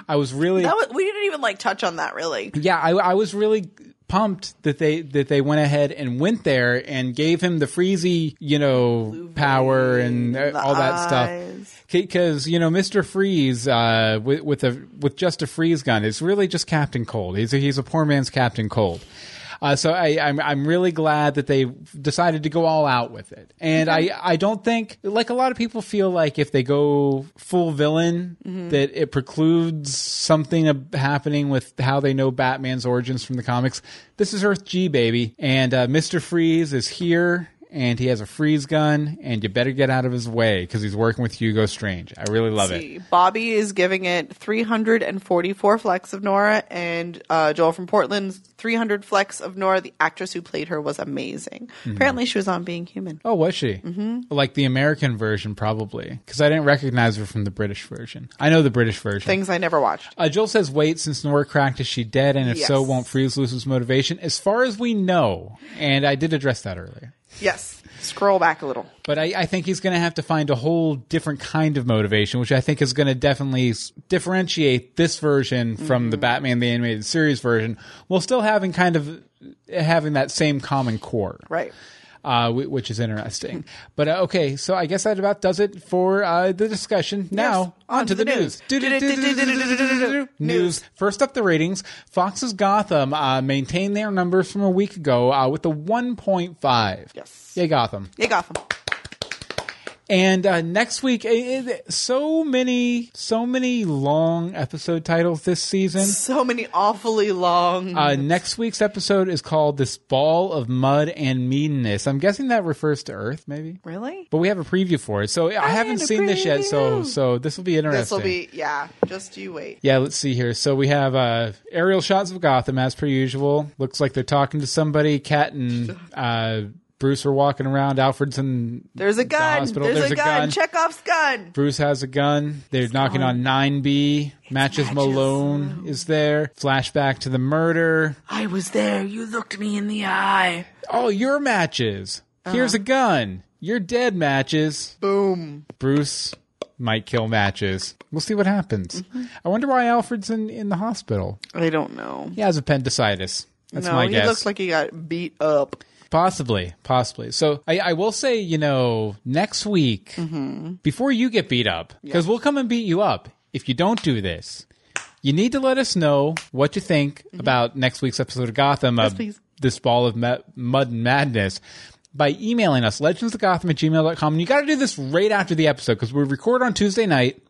I was really That was, we didn't even like touch on that really. yeah, I, I was really pumped that they that they went ahead and went there and gave him the freezy, you know, power and uh, all that eyes. stuff. Because you know, Mister Freeze uh, with with a with just a freeze gun is really just Captain Cold. He's a, he's a poor man's Captain Cold. Uh, so I, I'm I'm really glad that they decided to go all out with it, and I I don't think like a lot of people feel like if they go full villain that it precludes something happening with how they know Batman's origins from the comics. This is Earth G baby, and uh, Mister Freeze is here. And he has a freeze gun, and you better get out of his way because he's working with Hugo Strange. I really love it. Bobby is giving it 344 flex of Nora, and uh, Joel from Portland's 300 flex of Nora. The actress who played her was amazing. Mm-hmm. Apparently, she was on Being Human. Oh, was she? Mm-hmm. Like the American version, probably, because I didn't recognize her from the British version. I know the British version. Things I never watched. Uh, Joel says, "Wait, since Nora cracked, is she dead? And if so, won't Freeze lose his motivation?" As far as we know, and I did address that earlier, Yes. Scroll back a little. but I, I think he's going to have to find a whole different kind of motivation, which I think is going to definitely s- differentiate this version from the mm-hmm. Batman the animated series version, while still having kind of having that same common core Right. Uh, which is interesting. But uh, okay, so I guess that about does it for uh, the discussion. Now, on to the news. News. First up, the ratings. Fox's Gotham uh, maintained their numbers from a week ago uh, with a 1.5. Yes. Yay, Gotham. Yay, Gotham. And uh, next week, eh, eh, so many, so many long episode titles this season. So many awfully long. Uh, next week's episode is called "This Ball of Mud and Meanness." I'm guessing that refers to Earth, maybe. really? But we have a preview for it, so I haven't had a seen this yet. So, so this will be interesting. This will be, yeah, just you wait. Yeah, let's see here. So we have uh, aerial shots of Gotham as per usual. Looks like they're talking to somebody. Cat and uh, Bruce are walking around. Alfred's in There's a the gun. hospital. There's, a, gun. Chekhov's gun. Bruce has a gun. They're knocking on 9B. Matches Matches Malone is there. Flashback to the murder. I was there. You looked me in the eye. Oh, your matches. Here's a uh-huh. gun. You're dead, matches. Boom. Bruce might kill matches. We'll see what happens. Mm-hmm. I wonder why Alfred's in, in the hospital. I don't know. He has appendicitis. That's no, my he looks like he got beat up. Possibly, possibly. So I, I will say, you know, next week, Mm-hmm. before you get beat up, because we'll come and beat you up if you don't do this. You need to let us know what you think about next week's episode of Gotham, Mm-hmm. Yes, please. this ball of me- mud and madness, by emailing us, legends legendsofgotham at gmail.com. And you got to do this right after the episode because we record on Tuesday night.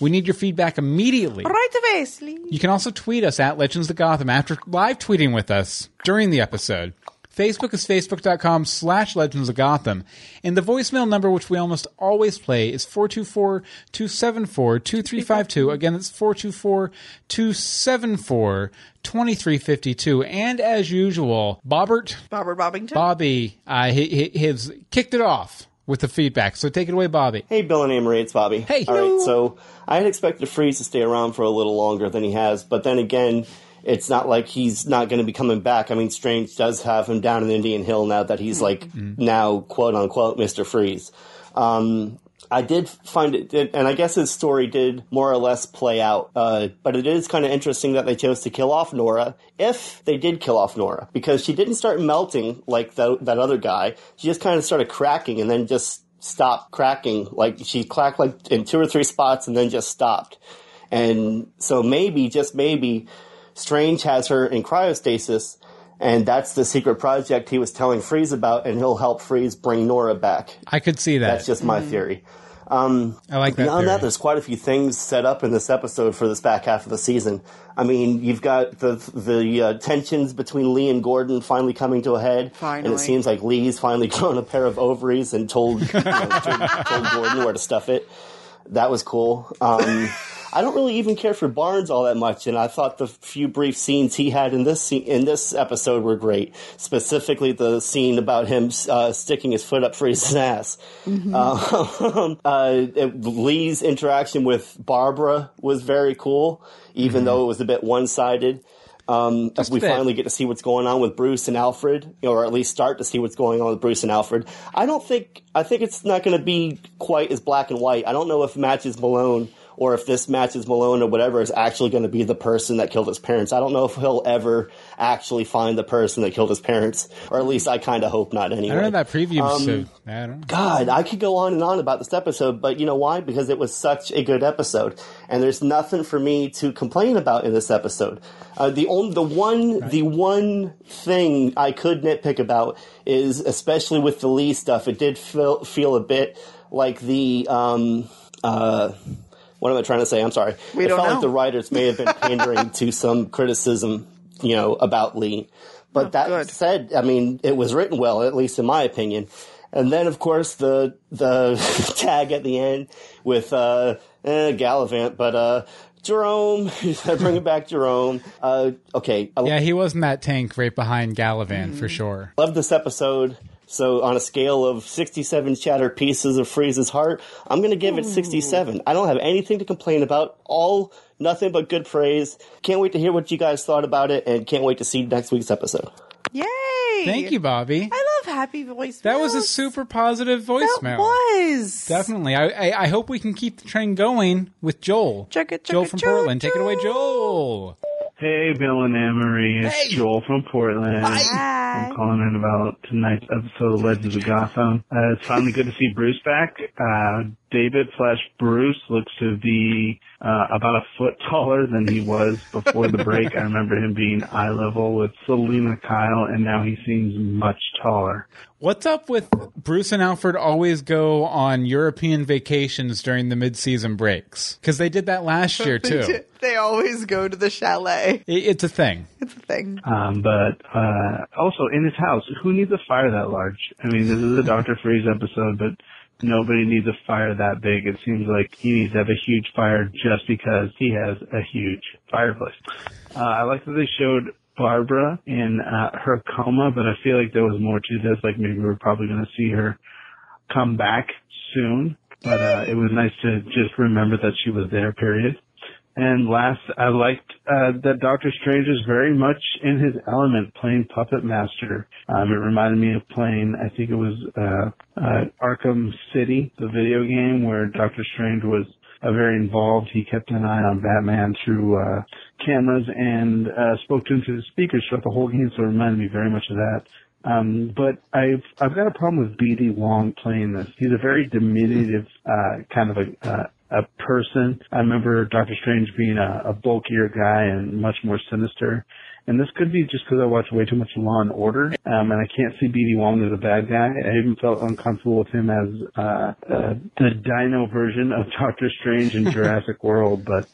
We need your feedback immediately. Right away, Slee. You can also tweet us at Legends of Gotham after live tweeting with us during the episode. Facebook is facebook.com slash legends of Gotham. And the voicemail number, which we almost always play, is 424-274-2352. Again, it's 424-274-2352. And as usual, Bobbert, Robert Bobbington. Bobby, uh, he, he, has kicked it off with the feedback. So take it away, Bobby. Hey, Bill and Anne Marie, it's Bobby. Hey. All Hello. right, so I had expected Freeze to stay around for a little longer than he has, but then again, it's not like he's not going to be coming back. I mean, Strange does have him down in Indian Hill now that he's like now quote unquote Mister Freeze. Um, I did find it, and I guess his story did more or less play out. Uh, but it is kind of interesting that they chose to kill off Nora, if they did kill off Nora, because she didn't start melting like that, that other guy. She just kind of started cracking and then just stopped cracking. Like she cracked like in two or three spots and then just stopped. And so maybe, just maybe, Strange has her in cryostasis. And that's the secret project he was telling Freeze about, and he'll help Freeze bring Nora back. I could see that. That's just my theory. I like that. Beyond theory. that, there's quite a few things set up in this episode for this back half of the season. I mean, you've got the the uh, tensions between Lee and Gordon finally coming to a head, and it seems like Lee's finally grown a pair of ovaries and told you know, told, told Gordon where to stuff it. That was cool. Um, I don't really even care for Barnes all that much, and I thought the few brief scenes he had in this scene, in this episode were great. Specifically, the scene about him uh, sticking his foot up for his ass. Um, uh, Lee's interaction with Barbara was very cool, even though it was a bit one sided. Um, if we finally get to see what's going on with Bruce and Alfred, or at least start to see what's going on with Bruce and Alfred. I don't think I think it's not going to be quite as black and white. I don't know if Matches Malone or if this Matches Malone or whatever is actually going to be the person that killed his parents. I don't know if he'll ever actually find the person that killed his parents, or at least I kind of hope not. Anyway, I don't know that preview. Um, so, I. God, I could go on and on about this episode, but you know why? Because it was such a good episode, and there's nothing for me to complain about in this episode. Uh, the only, the one, the one thing I could nitpick about is, especially with the Lee stuff, it did feel feel a bit like the, um, uh, what am I trying to say? I'm sorry. We it don't felt know. like the writers may have been pandering to some criticism, you know, about Lee. But that good. said, I mean, it was written well, at least in my opinion. And then, of course, the the tag at the end with uh, eh, Galavan, but uh, Jerome, bringing it back Jerome. Uh, okay, I Yeah, he wasn't that tank right behind Galavan for sure. love this episode. So, on a scale of 67 shattered pieces of Freeze's heart, I'm going to give it 67. I don't have anything to complain about. All nothing but good praise. Can't wait to hear what you guys thought about it, and can't wait to see next week's episode. Yay! Thank you, Bobby. I love happy voice. That was a super positive That voicemail. was Definitely. I, I I hope we can keep the train going with Joel. Check it, check Joel it, from Joel, Portland. Take it away, Joel. Hey, Bill and Anne-Marie. It's Hey. Joel from Portland. Hi. I'm calling in about tonight's episode of Legends of Gotham. Uh, it's finally good to see Bruce back. Uh, David slash Bruce looks to be uh, about a foot taller than he was before the break. I remember him being eye level with Selina Kyle, and now he seems much taller. What's up with Bruce and Alfred always go on European vacations during the mid-season breaks? Because they did that last year too. they always go to the chalet. It- it's a thing. It's a thing. Um, but uh, also in his house, who needs a fire that large? I mean, this is a Doctor Freeze episode, but nobody needs a fire that big. It seems like he needs to have a huge fire just because he has a huge fireplace. Uh, I like that they showed Barbara in uh, her coma, but I feel like there was more to this. Like maybe we're probably going to see her come back soon. But uh, it was nice to just remember that she was there. Period. And last, I liked uh, that Doctor Strange is very much in his element, playing Puppet Master. Um, it reminded me of playing, I think it was uh, uh, Arkham City, the video game, where Doctor Strange was uh, very involved. He kept an eye on Batman through uh, cameras and uh, spoke to him through the speakers throughout the whole game. So it reminded me very much of that. Um, but I've I've got a problem with B.D. Wong playing this. He's a very diminutive uh, kind of a uh, a person. I remember Doctor Strange being a, a bulkier guy and much more sinister. And this could be just because I watch way too much Law and Order, um, and I can't see B.D. Wong as a bad guy. I even felt uncomfortable with him as uh, uh, the Dino version of Doctor Strange in Jurassic World. But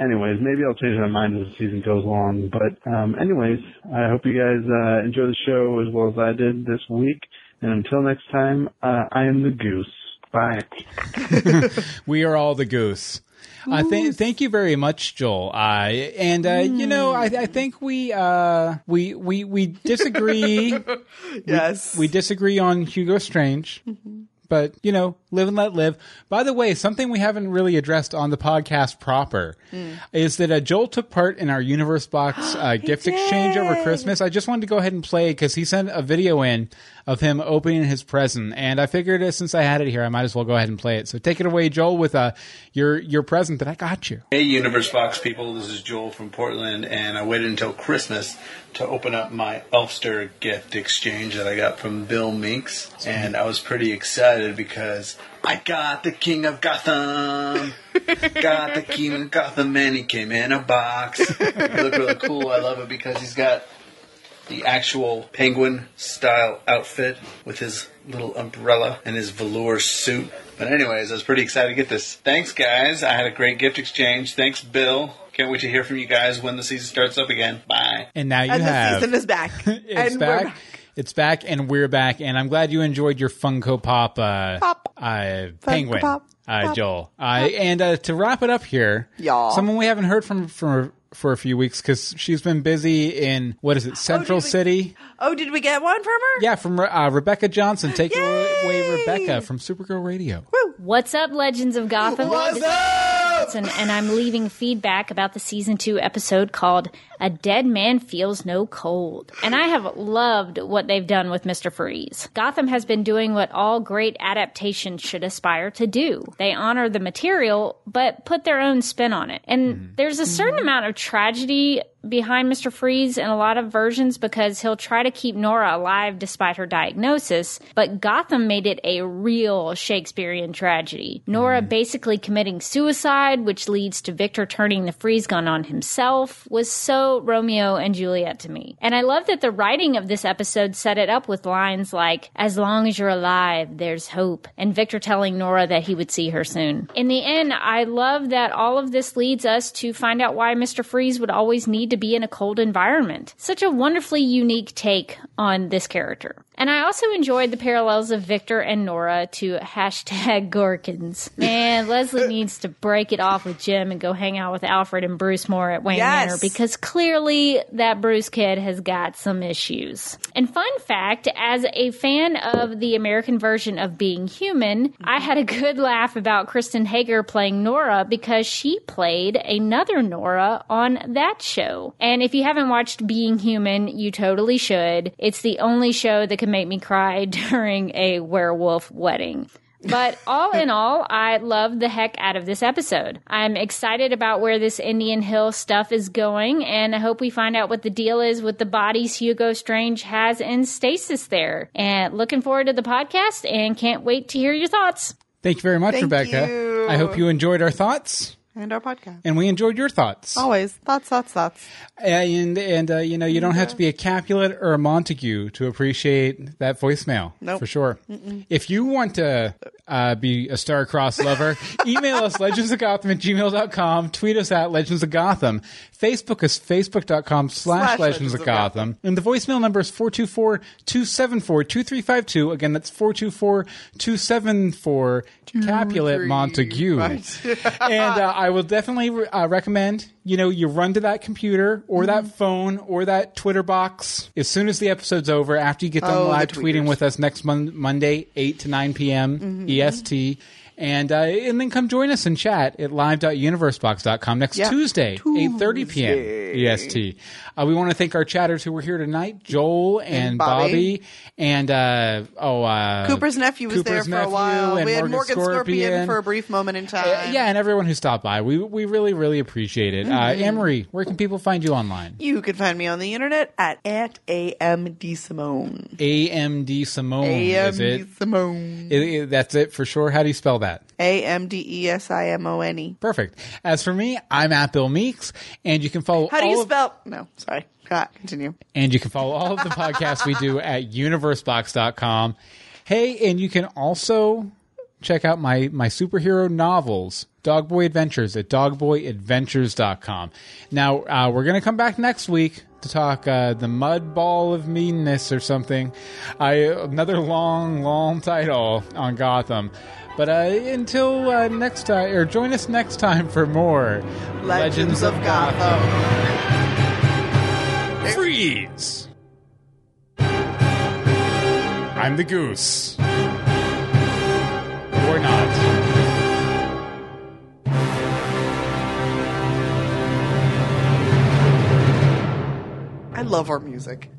anyways, maybe I'll change my mind as the season goes along. But um, anyways, I hope you guys uh, enjoy the show as well as I did this week. And until next time, uh, I am the Goose. Bye. We are all the goose. Uh, th- thank you very much, Joel. Uh, and uh, you know, I, I think we uh, we we we disagree. Yes. we disagree on Hugo Strange, but you know, live and let live. By the way, something we haven't really addressed on the podcast proper is that uh, Joel took part in our Universe Box uh, gift exchange over. Christmas. I just wanted to go ahead and play because he sent a video in of him opening his present, and I figured uh, since I had it here, I might as well go ahead and play it. So take it away, Joel, with uh, your your present that I got you. Hey, Universe Box people, this is Joel from Portland, and I waited until Christmas to open up my Elfster gift exchange that I got from Bill Meeks, and I was pretty excited because I got the King of Gotham! got the King of Gotham, and he came in a box. He looked really cool. I love it because he's got the actual penguin style outfit with his little umbrella and his velour suit. But anyways, I was pretty excited to get this. Thanks guys. I had a great gift exchange. Thanks Bill. Can't wait to hear from you guys when the season starts up again. Bye. And now you and the have season is back. it's and back. We're back. It's back, and we're back. And I'm glad you enjoyed your Funko Pop, uh, Pop. uh, penguin, Pop. uh, Pop. Joel. Uh, and uh, to wrap it up here, Y'all. someone we haven't heard from for for a few weeks because she's been busy in what is it, Central did we- City? Oh, did we get one from her? Yeah, from uh, Rebecca Johnson. Take it away, Rebecca from Supergirl Radio. What's up, Legends of Gotham? What's up? Johnson, and I'm leaving feedback about the season two episode called A Dead Man Feels No Cold. And I have loved what they've done with Mr. Freeze. Gotham has been doing what all great adaptations should aspire to do. They honor the material, but put their own spin on it. And mm-hmm. there's a certain mm-hmm. amount of tragedy behind Mr. Freeze in a lot of versions because he'll try to keep Nora alive despite her diagnosis, but Gotham made it a real Shakespearean tragedy. Nora mm. basically committing suicide, which leads to Victor turning the freeze gun on himself, was so Romeo and Juliet to me. And I love that the writing of this episode set it up with lines like, As long as you're alive, there's hope, and Victor telling Nora that he would see her soon. In the end, I love that all of this leads us to find out why Mr. Freeze would always need to be in a cold environment. Such a wonderfully unique take on this character. And I also enjoyed the parallels of Victor and Nora to hashtag Gorkins. Man, Leslie needs to break it off with Jim and go hang out with Alfred and Bruce more at Wayne Yes. Manor because clearly that Bruce kid has got some issues. And fun fact, as a fan of the American version of Being Human, I mm-hmm. had a good laugh about Kristen Hager playing Nora because she played another Nora on that show. And if you haven't watched Being Human, you totally should. It's the only show that can make me cry during a werewolf wedding. But all in all, I love the heck out of this episode. I'm excited about where this Indian Hill stuff is going, and I hope we find out what the deal is with the bodies Hugo Strange has in stasis there. And looking forward to the podcast and can't wait to hear your thoughts. Thank you very much, Thank Rebecca. you. I hope you enjoyed our thoughts, And our podcast. and we enjoyed your thoughts. Always. Thoughts, thoughts, thoughts. And and uh, you know you don't have to be a Capulet or a Montague to appreciate that voicemail Nope. for sure. If you want to uh, be a star-crossed lover, email us legendsofgotham at gmail.com, tweet us at Legends of Gotham, Facebook us facebook.com slash Slash Legends of Gotham, and the voicemail number is 424-274-2352. Again, that's 424-274 Capulet Montague. and uh, I will definitely uh, recommend you know you run to that computer or that Mm-hmm. phone or that Twitter box as soon as the episode's over. After you get done Oh, the live tweeting. Mm-hmm. with us next mon- Monday, eight to nine p.m. EST. And uh, and then come join us in chat at live.universebox.com next Yeah. Tuesday, 8.30 p.m. EST. Uh, we want to thank our chatters who were here tonight, Joel and, Bobby. Bobby. and uh, oh uh, Cooper's nephew was Cooper's there for a while. We had Morgan, Scorpion. for a brief moment in time. uh, yeah, and everyone who stopped by. We we really really appreciate it. Uh, Mm-hmm. Anne-Marie, where can people find you online? You can find me on the internet at at amd simone. AMD Simone is it? amd simone. I- I- That's it for sure. How do you spell that? A m d e s i m o n e. Perfect. As for me, I'm at Bill Meeks, and you can follow. How do all you of- spell? No, sorry. Ah, continue. And you can follow all of the podcasts we do at universebox.com. Hey, and you can also check out my, my superhero novels, Dogboy Adventures, at dogboyadventures.com. Now, uh, we're going to come back next week to talk uh, The Mud Ball of Meanness or something. I, another long, long title on Gotham. But uh, until uh, next time, or join us next time for more Legends, of Gotham. Freeze! I'm the goose. Or not. I love our music.